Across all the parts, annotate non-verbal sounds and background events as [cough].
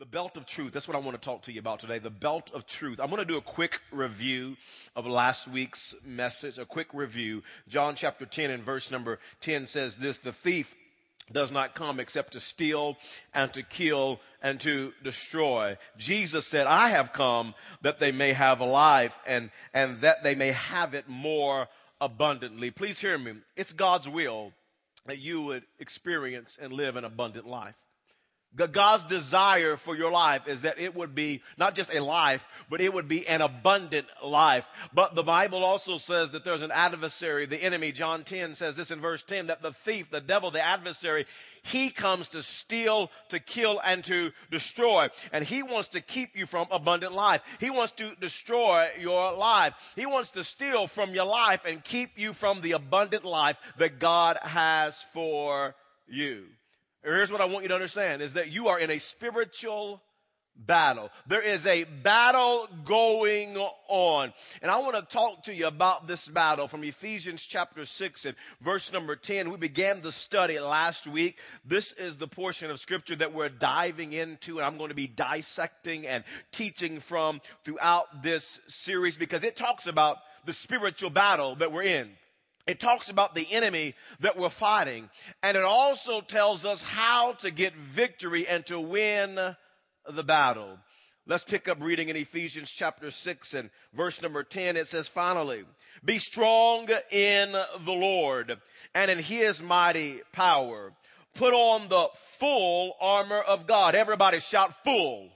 The belt of truth. That's what I want to talk to you about today. The belt of truth. I'm going to do a quick review of last week's message, a quick review. John chapter 10 and verse number 10 says this The thief does not come except to steal and to kill and to destroy. Jesus said, I have come that they may have a life and, and that they may have it more abundantly. Please hear me. It's God's will that you would experience and live an abundant life. God's desire for your life is that it would be not just a life, but it would be an abundant life. But the Bible also says that there's an adversary, the enemy. John 10 says this in verse 10 that the thief, the devil, the adversary, he comes to steal, to kill, and to destroy. And he wants to keep you from abundant life. He wants to destroy your life. He wants to steal from your life and keep you from the abundant life that God has for you. Here's what I want you to understand is that you are in a spiritual battle. There is a battle going on. And I want to talk to you about this battle from Ephesians chapter 6 and verse number 10. We began the study last week. This is the portion of scripture that we're diving into and I'm going to be dissecting and teaching from throughout this series because it talks about the spiritual battle that we're in. It talks about the enemy that we're fighting. And it also tells us how to get victory and to win the battle. Let's pick up reading in Ephesians chapter 6 and verse number 10. It says, finally, be strong in the Lord and in his mighty power. Put on the full armor of God. Everybody shout full.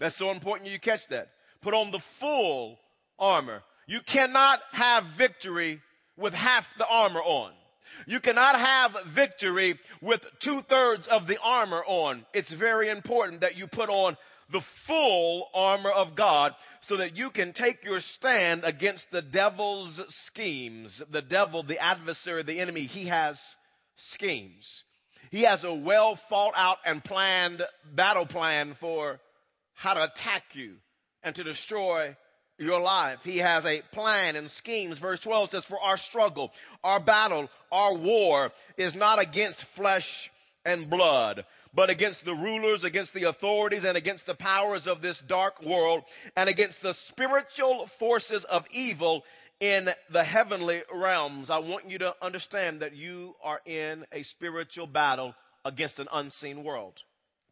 That's so important you catch that. Put on the full armor. You cannot have victory with half the armor on. You cannot have victory with two thirds of the armor on. It's very important that you put on the full armor of God so that you can take your stand against the devil's schemes. The devil, the adversary, the enemy, he has schemes. He has a well thought out and planned battle plan for how to attack you and to destroy your life. He has a plan and schemes. Verse 12 says, For our struggle, our battle, our war is not against flesh and blood, but against the rulers, against the authorities, and against the powers of this dark world, and against the spiritual forces of evil in the heavenly realms. I want you to understand that you are in a spiritual battle against an unseen world.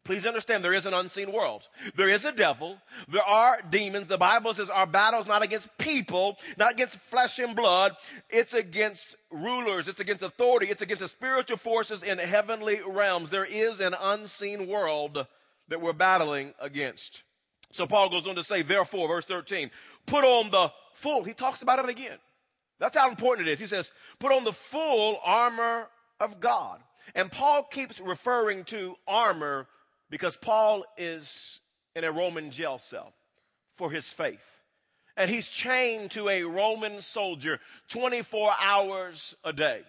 Please understand there is an unseen world. There is a devil. There are demons. The Bible says our battle is not against people, not against flesh and blood. It's against rulers. It's against authority. It's against the spiritual forces in heavenly realms. There is an unseen world that we're battling against. So Paul goes on to say, therefore, verse 13, put on the full. He talks about it again. That's how important it is. He says, put on the full armor of God. And Paul keeps referring to armor because Paul is in a Roman jail cell for his faith. And he's chained to a Roman soldier 24 hours a day.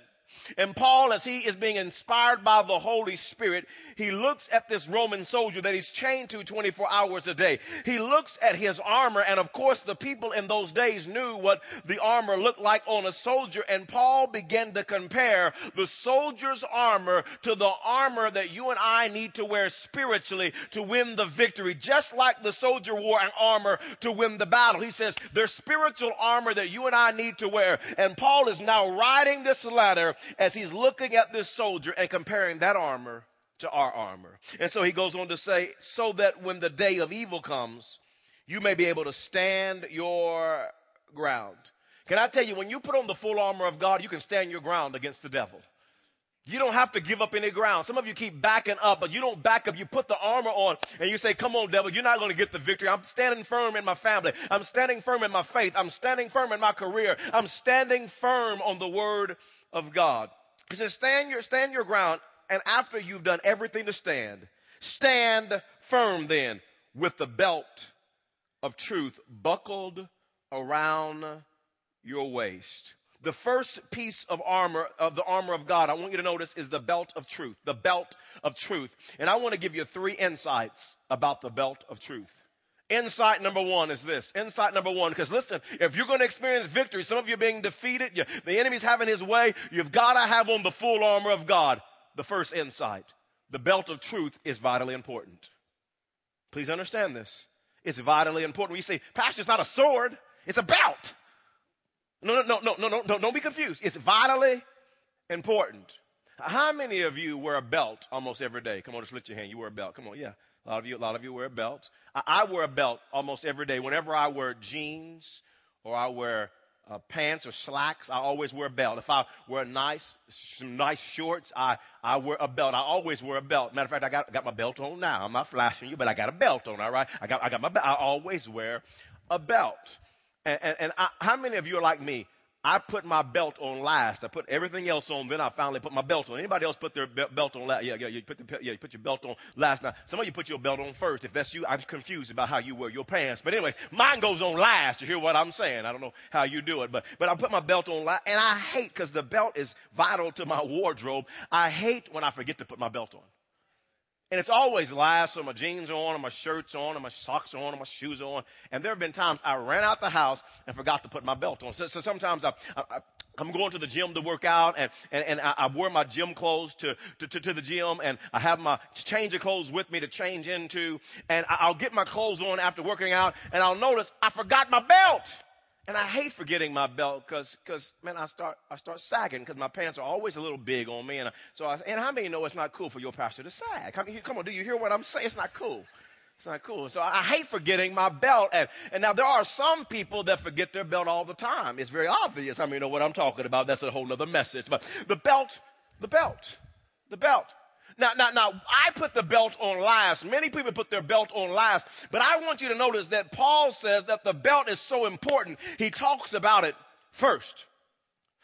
And Paul, as he is being inspired by the Holy Spirit, he looks at this Roman soldier that he's chained to 24 hours a day. He looks at his armor, and of course, the people in those days knew what the armor looked like on a soldier. And Paul began to compare the soldier's armor to the armor that you and I need to wear spiritually to win the victory. Just like the soldier wore an armor to win the battle. He says, there's spiritual armor that you and I need to wear. And Paul is now writing this letter as he's looking at this soldier and comparing that armor to our armor. And so he goes on to say, so that when the day of evil comes, you may be able to stand your ground. Can I tell you, when you put on the full armor of God, you can stand your ground against the devil. You don't have to give up any ground. Some of you keep backing up, but you don't back up. You put the armor on and you say, come on, devil, you're not going to get the victory. I'm standing firm in my family. I'm standing firm in my faith. I'm standing firm in my career. I'm standing firm on the word of God. He says, stand your, stand your ground, and after you've done everything to stand, stand firm then with the belt of truth buckled around your waist. The first piece of armor, of the armor of God, I want you to notice is the belt of truth. The belt of truth. And I want to give you three insights about the belt of truth. Insight number one is this. Insight number one, because listen, if you're going to experience victory, some of you are being defeated, you, the enemy's having his way, you've got to have on the full armor of God. The first insight, the belt of truth is vitally important. Please understand this. It's vitally important. We say, Pastor, it's not a sword, it's a belt. No, no, no, no, no, no, don't be confused. It's vitally important. How many of you wear a belt almost every day? Come on, just lift your hand. You wear a belt. Come on, yeah. A lot of you, a lot of you wear belts. I, I wear a belt almost every day. Whenever I wear jeans or I wear uh, pants or slacks, I always wear a belt. If I wear nice, some nice shorts, I, I wear a belt. I always wear a belt. Matter of fact, I got, got my belt on now. I'm not flashing you, but I got a belt on, all right? I got, I got my belt. I always wear a belt. And, and, and I, how many of you are like me? I put my belt on last. I put everything else on, then I finally put my belt on. Anybody else put their belt on last? Yeah, yeah, you put, the, yeah, you put your belt on last. Now, some of you put your belt on first. If that's you, I'm confused about how you wear your pants. But anyway, mine goes on last. You hear what I'm saying? I don't know how you do it, but, but I put my belt on last. And I hate, because the belt is vital to my wardrobe, I hate when I forget to put my belt on. And it's always last, so my jeans on, or my shirts on, or my socks on, or my shoes on. And there have been times I ran out the house and forgot to put my belt on. So, so sometimes I, I, I'm going to the gym to work out, and, and, and I, I wear my gym clothes to, to, to, to, the gym, and I have my change of clothes with me to change into, and I'll get my clothes on after working out, and I'll notice I forgot my belt. And I hate forgetting my belt because, cause, man, I start, I start sagging because my pants are always a little big on me. And uh, so, I, and how many know it's not cool for your pastor to sag? I mean, come on, do you hear what I'm saying? It's not cool. It's not cool. So I hate forgetting my belt. And, and now there are some people that forget their belt all the time. It's very obvious. I mean, you know what I'm talking about. That's a whole other message. But the belt, the belt, the belt. Now, now, now, I put the belt on last. Many people put their belt on last. But I want you to notice that Paul says that the belt is so important. He talks about it first.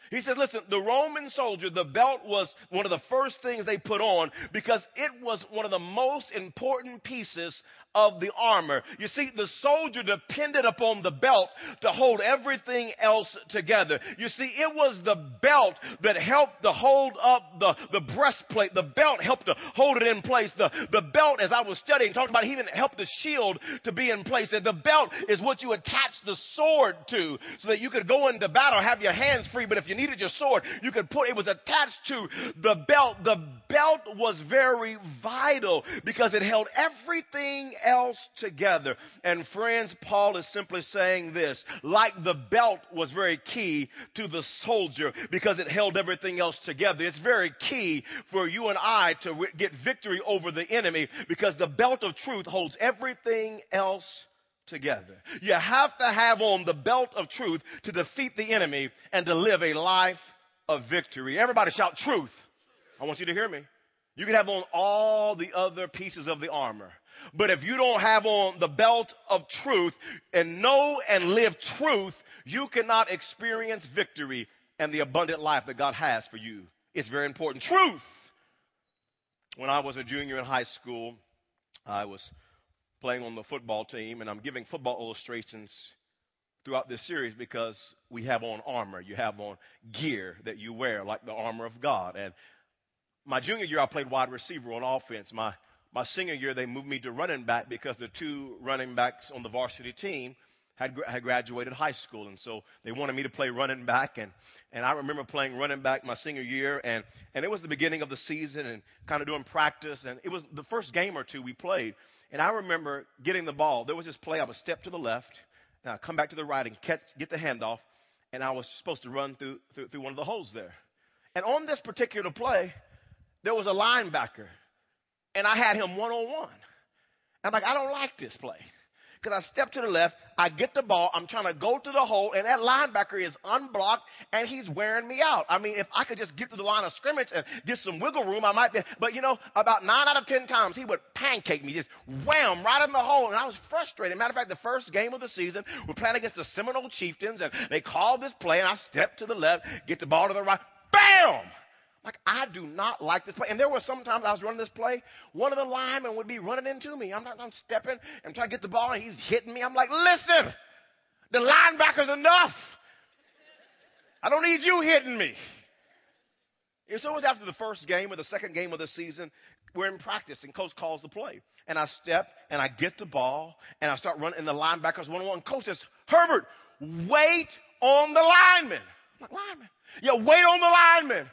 He says, listen, the Roman soldier, the belt was one of the first things they put on because it was one of the most important pieces of the armor. You see, the soldier depended upon the belt to hold everything else together. You see, it was the belt that helped to hold up the, the breastplate. The belt helped to hold it in place. The, the belt, as I was studying, talked about, even helped the shield to be in place. And the belt is what you attach the sword to so that you could go into battle, have your hands free, but if you needed your sword, you could put, it was attached to the belt. The belt was very vital because it held everything else together. And friends, Paul is simply saying this like the belt was very key to the soldier because it held everything else together. It's very key for you and I to get victory over the enemy because the belt of truth holds everything else together. You have to have on the belt of truth to defeat the enemy and to live a life of victory. Everybody shout truth. I want you to hear me. You can have on all the other pieces of the armor. But if you don't have on the belt of truth and know and live truth, you cannot experience victory and the abundant life that God has for you. It's very important. Truth. When I was a junior in high school, I was playing on the football team, and I'm giving football illustrations throughout this series because we have on armor. You have on gear that you wear, like the armor of God. And my junior year, I played wide receiver on offense. My my senior year, they moved me to running back because the two running backs on the varsity team had, had graduated high school. And so they wanted me to play running back. And, and I remember playing running back my senior year. And, and it was the beginning of the season and kind of doing practice. And it was the first game or two we played. And I remember getting the ball. There was this play. I would step to the left, and I'd come back to the right and catch, get the handoff. And I was supposed to run through, through, through one of the holes there. And on this particular play, there was a linebacker and I had him one on one. I'm like, I don't like this play. Because I step to the left, I get the ball, I'm trying to go to the hole, and that linebacker is unblocked, and he's wearing me out. I mean, if I could just get to the line of scrimmage and get some wiggle room, I might be. But you know, about nine out of ten times, he would pancake me, just wham, right in the hole, and I was frustrated. Matter of fact, the first game of the season, we're playing against the Seminole Chieftains, and they called this play, and I step to the left, get the ball to the right, bam! Like, I do not like this play. And there were sometimes I was running this play, one of the linemen would be running into me. I'm not, I'm stepping and trying to get the ball, and he's hitting me. I'm like, listen, the linebacker's enough. I don't need you hitting me. And so it was after the first game or the second game of the season. We're in practice, and coach calls the play. And I step and I get the ball, and I start running, and the linebackers one on one. Coach says, Herbert, wait on the lineman. I'm like, lineman? Yeah, wait on the lineman.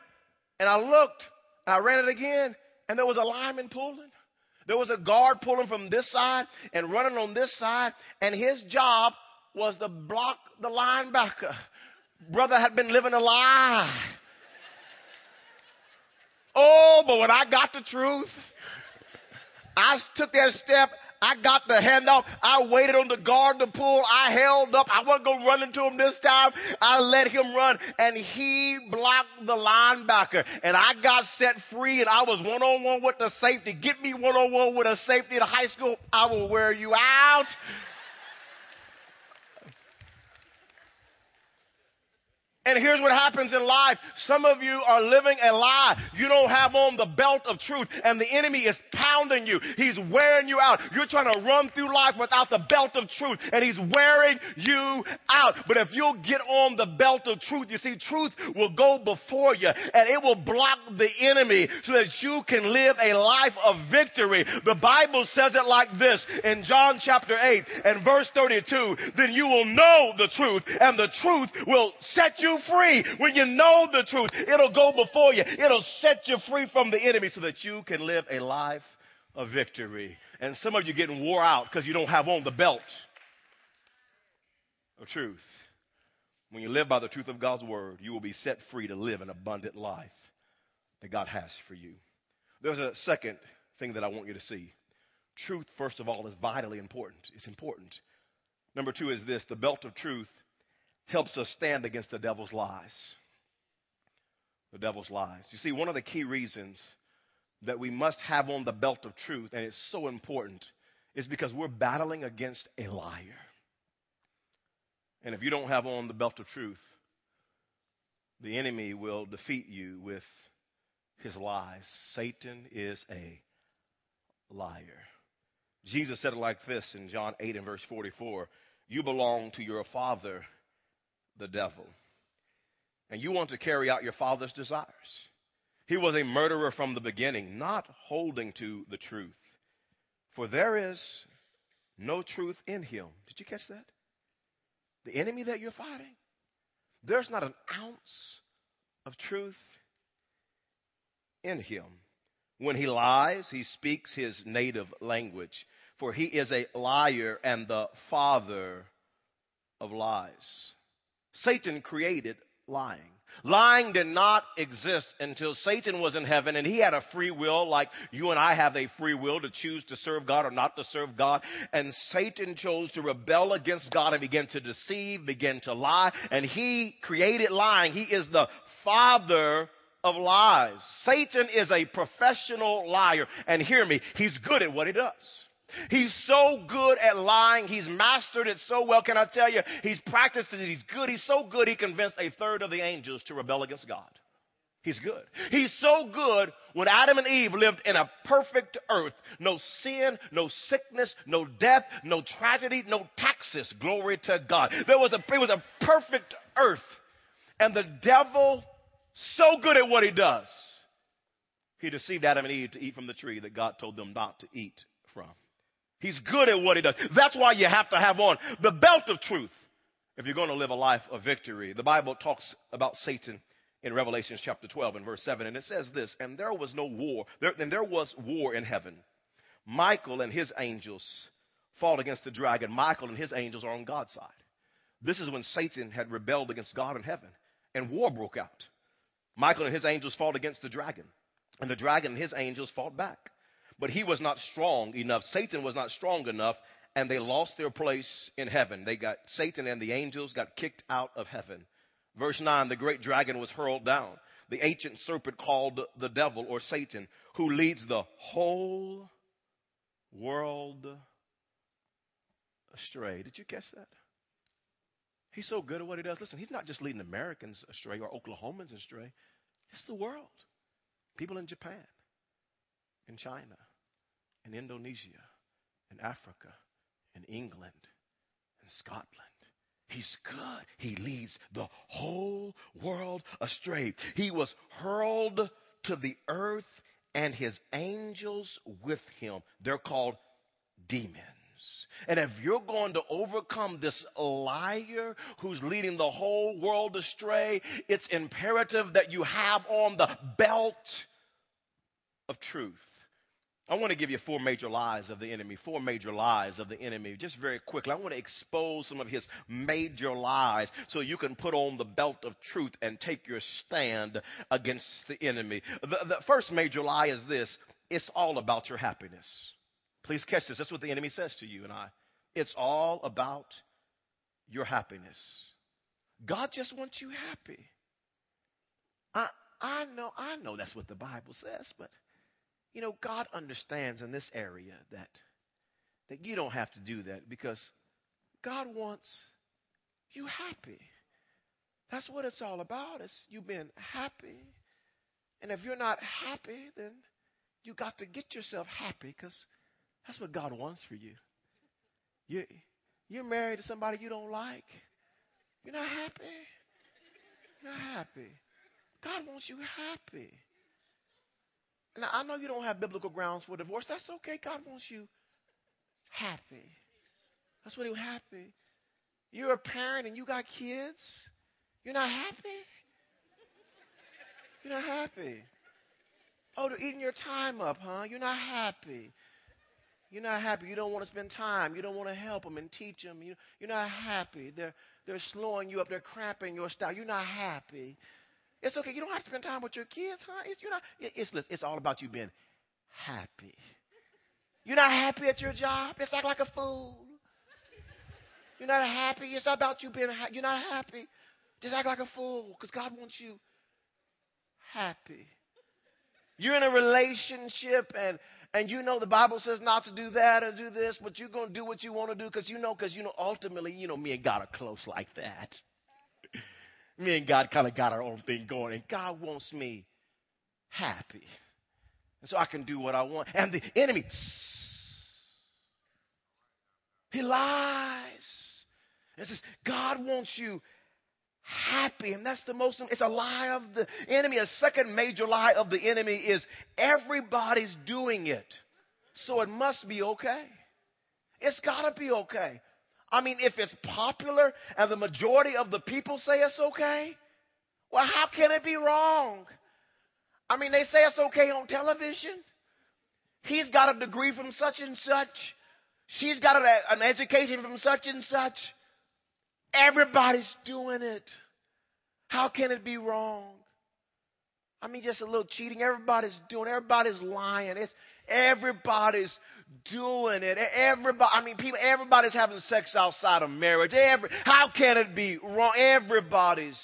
And I looked, and I ran it again, and there was a lineman pulling. There was a guard pulling from this side and running on this side, and his job was to block the linebacker. Brother had been living a lie. Oh, but when I got the truth, I took that step I got the handoff. I waited on the guard to pull. I held up. I wasn't going to run into him this time. I let him run and he blocked the linebacker and I got set free and I was one on one with the safety. Get me one on one with a safety in high school. I will wear you out. And here's what happens in life. Some of you are living a lie. You don't have on the belt of truth and the enemy is pounding you. He's wearing you out. You're trying to run through life without the belt of truth and he's wearing you out. But if you'll get on the belt of truth, you see, truth will go before you and it will block the enemy so that you can live a life of victory. The Bible says it like this in John chapter 8 and verse 32. Then you will know the truth and the truth will set you you free. When you know the truth, it'll go before you. It'll set you free from the enemy so that you can live a life of victory. And some of you getting wore out because you don't have on the belt of truth. When you live by the truth of God's word, you will be set free to live an abundant life that God has for you. There's a second thing that I want you to see. Truth, first of all, is vitally important. It's important. Number two is this the belt of truth helps us stand against the devil's lies. The devil's lies. You see, one of the key reasons that we must have on the belt of truth, and it's so important, is because we're battling against a liar. And if you don't have on the belt of truth, the enemy will defeat you with his lies. Satan is a liar. Jesus said it like this in John 8 and verse 44 You belong to your father the devil. And you want to carry out your father's desires. He was a murderer from the beginning, not holding to the truth. For there is no truth in him. Did you catch that? The enemy that you're fighting, there's not an ounce of truth in him. When he lies, he speaks his native language, for he is a liar and the father of lies. Satan created lying. Lying did not exist until Satan was in heaven and he had a free will like you and I have a free will to choose to serve God or not to serve God. And Satan chose to rebel against God and begin to deceive, begin to lie. And he created lying. He is the father of lies. Satan is a professional liar. And hear me, he's good at what he does. He's so good at lying. He's mastered it so well. Can I tell you? He's practiced it. He's good. He's so good he convinced a third of the angels to rebel against God. He's good. He's so good when Adam and Eve lived in a perfect earth. No sin, no sickness, no death, no tragedy, no taxes. Glory to God. There was a, it was a perfect earth. And the devil, so good at what he does, he deceived Adam and Eve to eat from the tree that God told them not to eat. He's good at what he does. That's why you have to have on the belt of truth if you're going to live a life of victory. The Bible talks about Satan in Revelation chapter 12 and verse 7, and it says this, and there was no war, there, and there was war in heaven. Michael and his angels fought against the dragon. Michael and his angels are on God's side. This is when Satan had rebelled against God in heaven, and war broke out. Michael and his angels fought against the dragon, and the dragon and his angels fought back. But he was not strong enough. Satan was not strong enough, and they lost their place in heaven. They got Satan and the angels got kicked out of heaven. Verse 9 the great dragon was hurled down. The ancient serpent called the devil or Satan, who leads the whole world astray. Did you catch that? He's so good at what he does. Listen, he's not just leading Americans astray or Oklahomans astray, it's the world. People in Japan, in China, in Indonesia, in Africa, in England, in Scotland. He's good. He leads the whole world astray. He was hurled to the earth and his angels with him. They're called demons. And if you're going to overcome this liar who's leading the whole world astray, it's imperative that you have on the belt of truth. I want to give you four major lies of the enemy, four major lies of the enemy, just very quickly. I want to expose some of his major lies so you can put on the belt of truth and take your stand against the enemy. The, the first major lie is this it's all about your happiness. Please catch this. That's what the enemy says to you and I. It's all about your happiness. God just wants you happy. I, I know, I know that's what the Bible says, but you know, God understands in this area that that you don't have to do that because God wants you happy. That's what it's all about. It's you being happy. And if you're not happy, then you got to get yourself happy because that's what God wants for you. You you're married to somebody you don't like. You're not happy. You're not happy. God wants you happy. Now, I know you don't have biblical grounds for divorce. That's okay. God wants you happy. That's what He wants happy. You're a parent and you got kids. You're not happy. You're not happy. Oh, they're eating your time up, huh? You're not happy. You're not happy. You don't want to spend time. You don't want to help them and teach them. You, you're not happy. They're, they're slowing you up. They're cramping your style. You're not happy. It's okay. You don't have to spend time with your kids, huh? It's, you're not, it's, it's all about you being happy. You're not happy at your job. It's act like a fool. You're not happy. It's not about you being happy. You're not happy. Just act like a fool because God wants you happy. You're in a relationship and and you know the Bible says not to do that or do this, but you're going to do what you want to do because you know, because you know, ultimately, you know, me and God are close like that me and God kind of got our own thing going, and God wants me happy. And so I can do what I want. And the enemy, [sniffs] he lies. And says, God wants you happy. And that's the most, it's a lie of the enemy. A second major lie of the enemy is everybody's doing it. So it must be okay. It's got to be okay. I mean, if it's popular and the majority of the people say it's okay, well, how can it be wrong? I mean, they say it's okay on television. He's got a degree from such and such. She's got an education from such and such. Everybody's doing it. How can it be wrong? I mean, just a little cheating. Everybody's doing. Everybody's lying. It's everybody's doing it. Everybody. I mean, people. Everybody's having sex outside of marriage. Every. How can it be wrong? Everybody's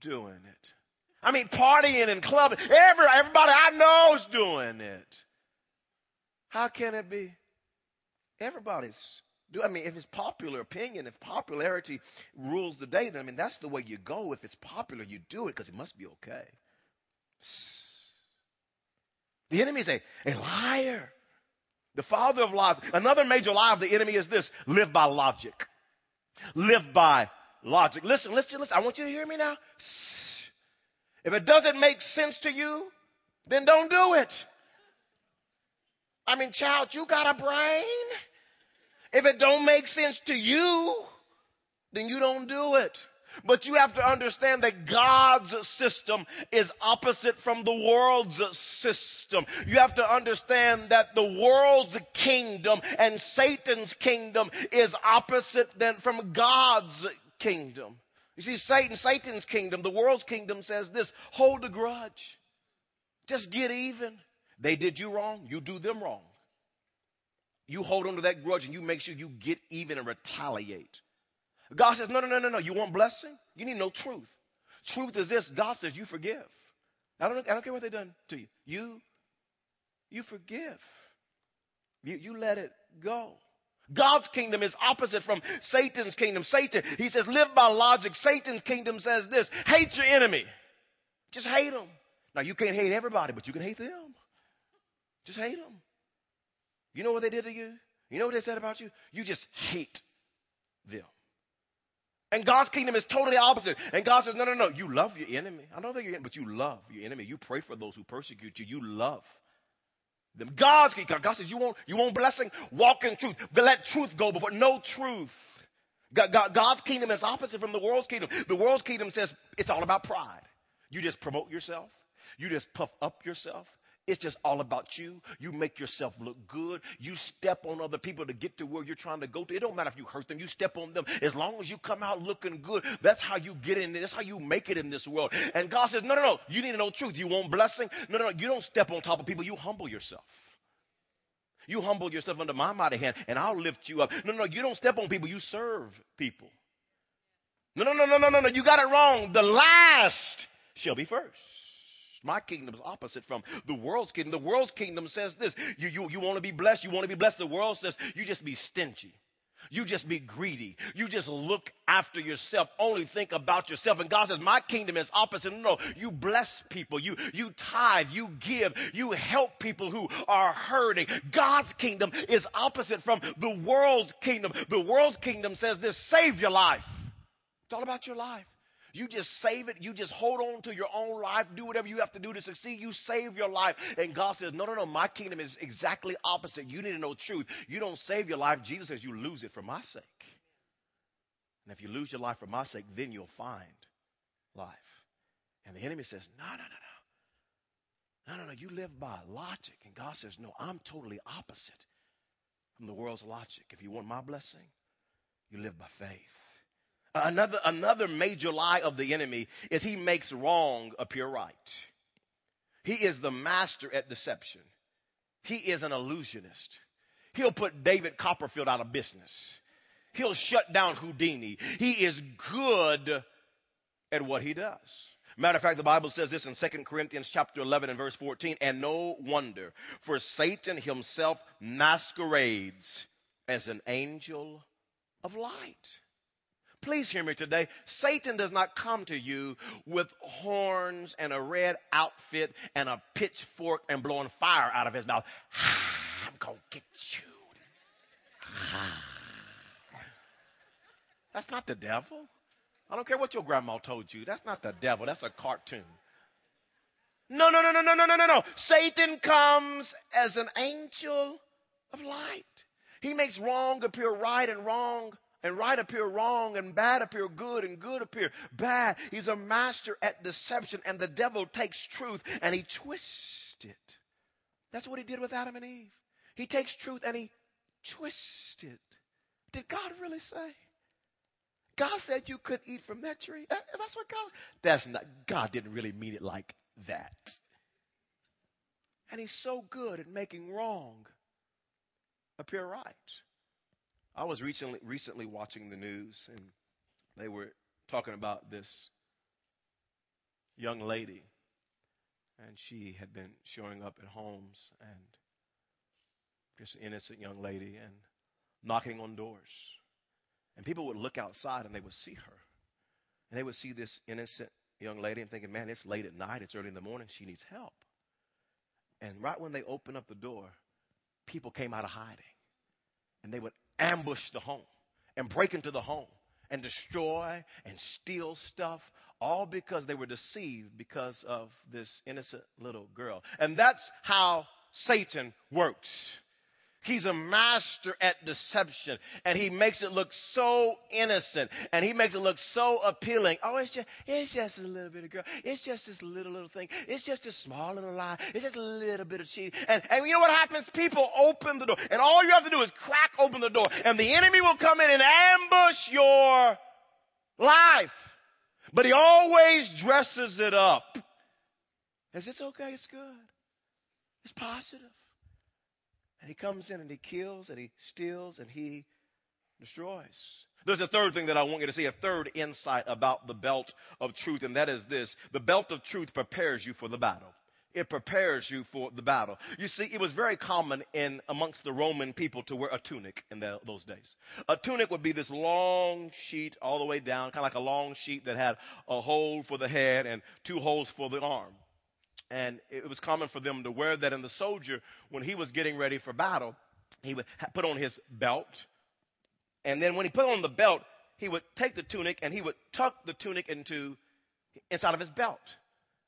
doing it. I mean, partying and clubbing. Every everybody I know is doing it. How can it be? Everybody's do I mean if it's popular opinion, if popularity rules the day, then I mean that's the way you go. If it's popular, you do it because it must be okay. The enemy is a, a liar. The father of lies. Another major lie of the enemy is this live by logic. Live by logic. Listen, listen, listen. I want you to hear me now. If it doesn't make sense to you, then don't do it. I mean, child, you got a brain. If it don't make sense to you, then you don't do it. But you have to understand that God's system is opposite from the world's system. You have to understand that the world's kingdom and Satan's kingdom is opposite than from God's kingdom. You see, Satan, Satan's kingdom, the world's kingdom says this hold a grudge. Just get even. They did you wrong, you do them wrong. You hold on to that grudge and you make sure you get even and retaliate. God says, no, no, no, no, no. You want blessing? You need no truth. Truth is this God says, you forgive. I don't, I don't care what they've done to you. You, you forgive. You, you let it go. God's kingdom is opposite from Satan's kingdom. Satan, he says, live by logic. Satan's kingdom says this hate your enemy. Just hate them. Now, you can't hate everybody, but you can hate them. Just hate them. You know what they did to you? You know what they said about you? You just hate them. And God's kingdom is totally opposite. And God says, no, no, no. You love your enemy. I don't think you're, but you love your enemy. You pray for those who persecute you. You love them. God's kingdom. God says, you want, you want blessing? Walk in truth. But let truth go before. Know truth. God, God, God's kingdom is opposite from the world's kingdom. The world's kingdom says it's all about pride. You just promote yourself. You just puff up yourself It's just all about you. You make yourself look good. You step on other people to get to where you're trying to go to. It don't matter if you hurt them. You step on them. As long as you come out looking good, that's how you get in. There. That's how you make it in this world. And God says, no, no, no. You need to know truth. You want blessing? No, no, no. You don't step on top of people. You humble yourself. You humble yourself under my mighty hand, and I'll lift you up. No, no, you don't step on people. You serve people. No, no, no, no, no, no, no. You got it wrong. The last shall be first. My kingdom is opposite from the world's kingdom. The world's kingdom says this you, you, you want to be blessed, you want to be blessed. The world says you just be stingy. You just be greedy. You just look after yourself. Only think about yourself. And God says, My kingdom is opposite. No, you bless people. You, you tithe. You give. You help people who are hurting. God's kingdom is opposite from the world's kingdom. The world's kingdom says this save your life. It's all about your life. You just save it. You just hold on to your own life. Do whatever you have to do to succeed. You save your life. And God says, No, no, no. My kingdom is exactly opposite. You need to know truth. You don't save your life. Jesus says, You lose it for my sake. And if you lose your life for my sake, then you'll find life. And the enemy says, No, no, no, no. No, no, no. You live by logic. And God says, No, I'm totally opposite from the world's logic. If you want my blessing, you live by faith. Another, another major lie of the enemy is he makes wrong appear right. He is the master at deception. He is an illusionist. He'll put David Copperfield out of business. He'll shut down Houdini. He is good at what he does. Matter of fact, the Bible says this in 2 Corinthians chapter 11 and verse 14, and no wonder, for Satan himself masquerades as an angel of light. Please hear me today. Satan does not come to you with horns and a red outfit and a pitchfork and blowing fire out of his mouth. Ah, I'm going to get you. That's not the devil. I don't care what your grandma told you. That's not the devil. That's a cartoon. No, no, no, no, no, no, no, no, no. Satan comes as an angel of light. He makes wrong appear right and wrong and right appear wrong and bad appear good and good appear bad. He's a master at deception, and the devil takes truth and he twists it. That's what he did with Adam and Eve. He takes truth and he twists it. Did God really say? God said you could eat from that tree. Uh, that's what God. That's not. God didn't really mean it like that. And He's so good at making wrong appear right. I was recently recently watching the news, and they were talking about this young lady, and she had been showing up at homes and just an innocent young lady and knocking on doors. And people would look outside and they would see her. And they would see this innocent young lady and thinking, man, it's late at night, it's early in the morning, she needs help. And right when they opened up the door, people came out of hiding. And they would ambush the home and break into the home and destroy and steal stuff, all because they were deceived because of this innocent little girl. And that's how Satan works. He's a master at deception and he makes it look so innocent and he makes it look so appealing. Oh, it's just, it's just a little bit of girl. It's just this little, little thing. It's just a small little lie. It's just a little bit of cheating. And, and you know what happens? People open the door and all you have to do is crack open the door and the enemy will come in and ambush your life. But he always dresses it up. As it's okay, it's good. It's positive. And he comes in and he kills and he steals and he destroys. There's a third thing that I want you to see, a third insight about the belt of truth, and that is this the belt of truth prepares you for the battle. It prepares you for the battle. You see, it was very common in amongst the Roman people to wear a tunic in the, those days. A tunic would be this long sheet all the way down, kind of like a long sheet that had a hole for the head and two holes for the arm. And it was common for them to wear that. And the soldier, when he was getting ready for battle, he would put on his belt. And then when he put on the belt, he would take the tunic and he would tuck the tunic into inside of his belt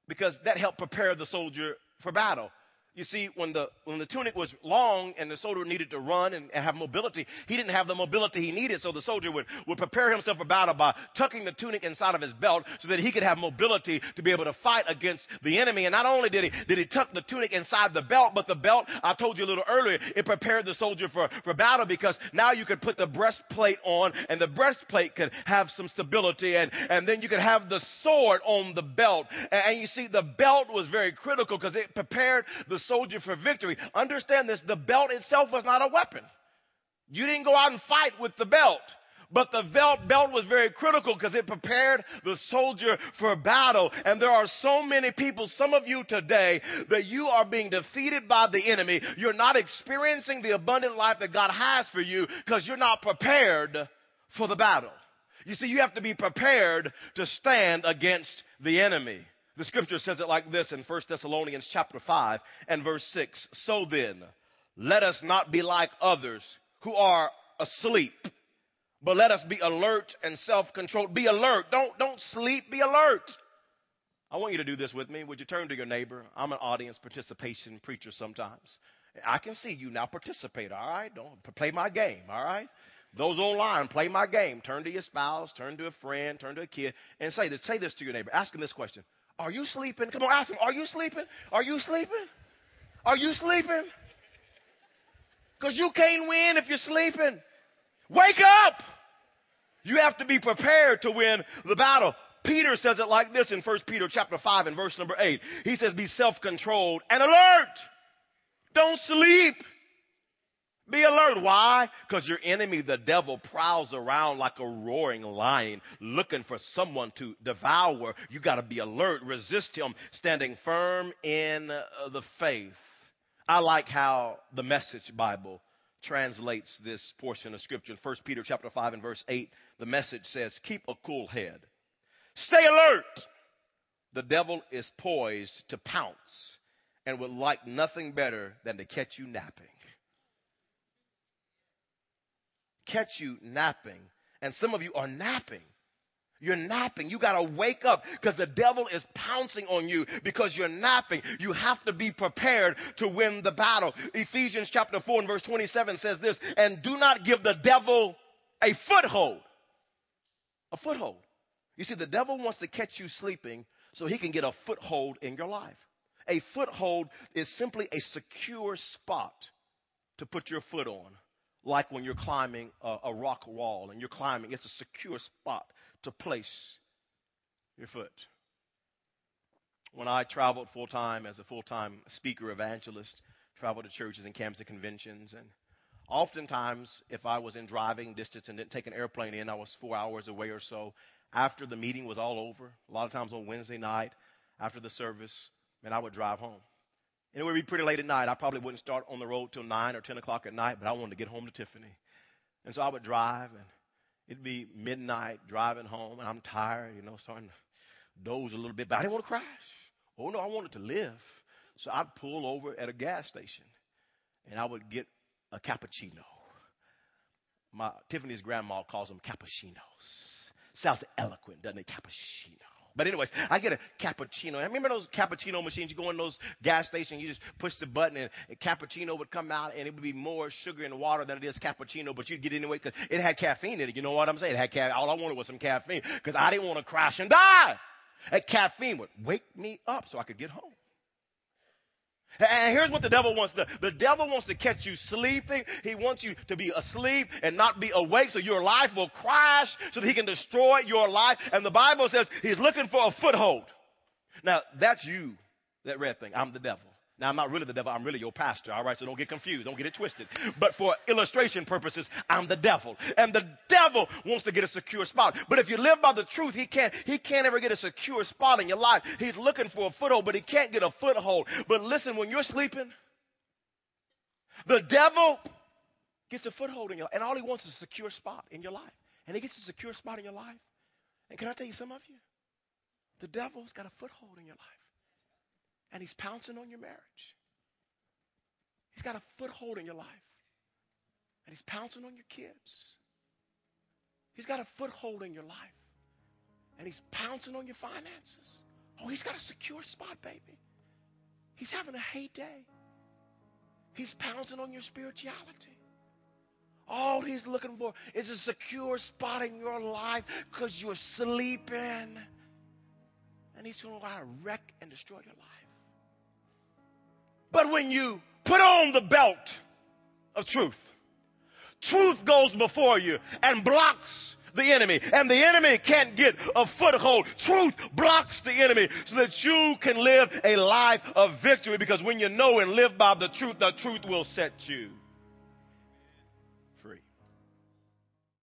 because that helped prepare the soldier for battle. You see, when the, when the tunic was long and the soldier needed to run and, and have mobility, he didn't have the mobility he needed. So the soldier would, would prepare himself for battle by tucking the tunic inside of his belt so that he could have mobility to be able to fight against the enemy. And not only did he, did he tuck the tunic inside the belt, but the belt, I told you a little earlier, it prepared the soldier for, for battle because now you could put the breastplate on and the breastplate could have some stability and, and then you could have the sword on the belt. And, and you see, the belt was very critical because it prepared the soldier for victory. Understand this the belt itself was not a weapon. You didn't go out and fight with the belt. But the belt, belt was very critical because it prepared the soldier for battle. And there are so many people, some of you today, that you are being defeated by the enemy. You're not experiencing the abundant life that God has for you because you're not prepared for the battle. You see, you have to be prepared to stand against the enemy. The scripture says it like this in 1 Thessalonians chapter 5 and verse 6. So then, let us not be like others who are asleep, but let us be alert and self-controlled. Be alert. Don't, don't sleep. Be alert. I want you to do this with me. Would you turn to your neighbor? I'm an audience participation preacher sometimes. I can see you now participate, all right? Don't play my game, all right? Those online, play my game. Turn to your spouse, turn to a friend, turn to a kid, and say this. Say this to your neighbor. Ask him this question. Are you sleeping? Come on, ask him. Are you sleeping? Are you sleeping? Are you sleeping? Because you can't win if you're sleeping. Wake up! You have to be prepared to win the battle. Peter says it like this in 1 Peter chapter 5 and verse number 8. He says, be self-controlled and alert. Don't sleep. Be alert. Why? Because your enemy, the devil, prowls around like a roaring lion looking for someone to devour. You got to be alert. Resist him, standing firm in uh, the faith. I like how the Message Bible translates this portion of scripture. In 1 Peter chapter 5 and verse 8, the message says, keep a cool head. Stay alert. The devil is poised to pounce and would like nothing better than to catch you napping catch you napping. And some of you are napping. You're napping. You got to wake up because the devil is pouncing on you because you're napping. You have to be prepared to win the battle. Ephesians chapter 4 and verse 27 says this, and do not give the devil a foothold. A foothold. You see, the devil wants to catch you sleeping so he can get a foothold in your life. A foothold is simply a secure spot to put your foot on like when you're climbing a, a rock wall and you're climbing, it's a secure spot to place your foot. When I traveled full time as a full time speaker evangelist, traveled to churches and camps and conventions, and oftentimes, if I was in driving distance and didn't take an airplane in, I was four hours away or so. After the meeting was all over, a lot of times on Wednesday night, after the service, and I would drive home. And it would be pretty late at night. I probably wouldn't start on the road till 9 or 10 o'clock at night, but I wanted to get home to Tiffany. And so I would drive, and it'd be midnight driving home, and I'm tired, you know, starting to doze a little bit, but I didn't want to crash. Oh, no, I wanted to live. So I'd pull over at a gas station, and I would get a cappuccino. My Tiffany's grandma calls them cappuccinos. Sounds eloquent, doesn't it? Cappuccino. But anyways, I get a cappuccino. I remember those cappuccino machines. You go in those gas stations, you just push the button, and a cappuccino would come out, and it would be more sugar and water than it is cappuccino. But you'd get it anyway because it had caffeine in it. You know what I'm saying? It had caffeine. All I wanted was some caffeine because I didn't want to crash and die. That caffeine would wake me up so I could get home. And here's what the devil wants to the devil wants to catch you sleeping. He wants you to be asleep and not be awake so your life will crash so that he can destroy your life. And the Bible says he's looking for a foothold. Now, that's you that red thing. I'm the devil. Now, I'm not really the devil. I'm really your pastor. All right. So don't get confused. Don't get it twisted. But for illustration purposes, I'm the devil. And the devil wants to get a secure spot. But if you live by the truth, he can't, he can't ever get a secure spot in your life. He's looking for a foothold, but he can't get a foothold. But listen, when you're sleeping, the devil gets a foothold in your life. And all he wants is a secure spot in your life. And he gets a secure spot in your life. And can I tell you some of you? The devil's got a foothold in your life and he's pouncing on your marriage. He's got a foothold in your life, and he's pouncing on your kids. He's got a foothold in your life, and he's pouncing on your finances. Oh, he's got a secure spot, baby. He's having a heyday. He's pouncing on your spirituality. All he's looking for is a secure spot in your life because you're sleeping. And he's going to wreck and destroy your life. But when you put on the belt of truth, truth goes before you and blocks the enemy. And the enemy can't get a foothold. Truth blocks the enemy so that you can live a life of victory because when you know and live by the truth, the truth will set you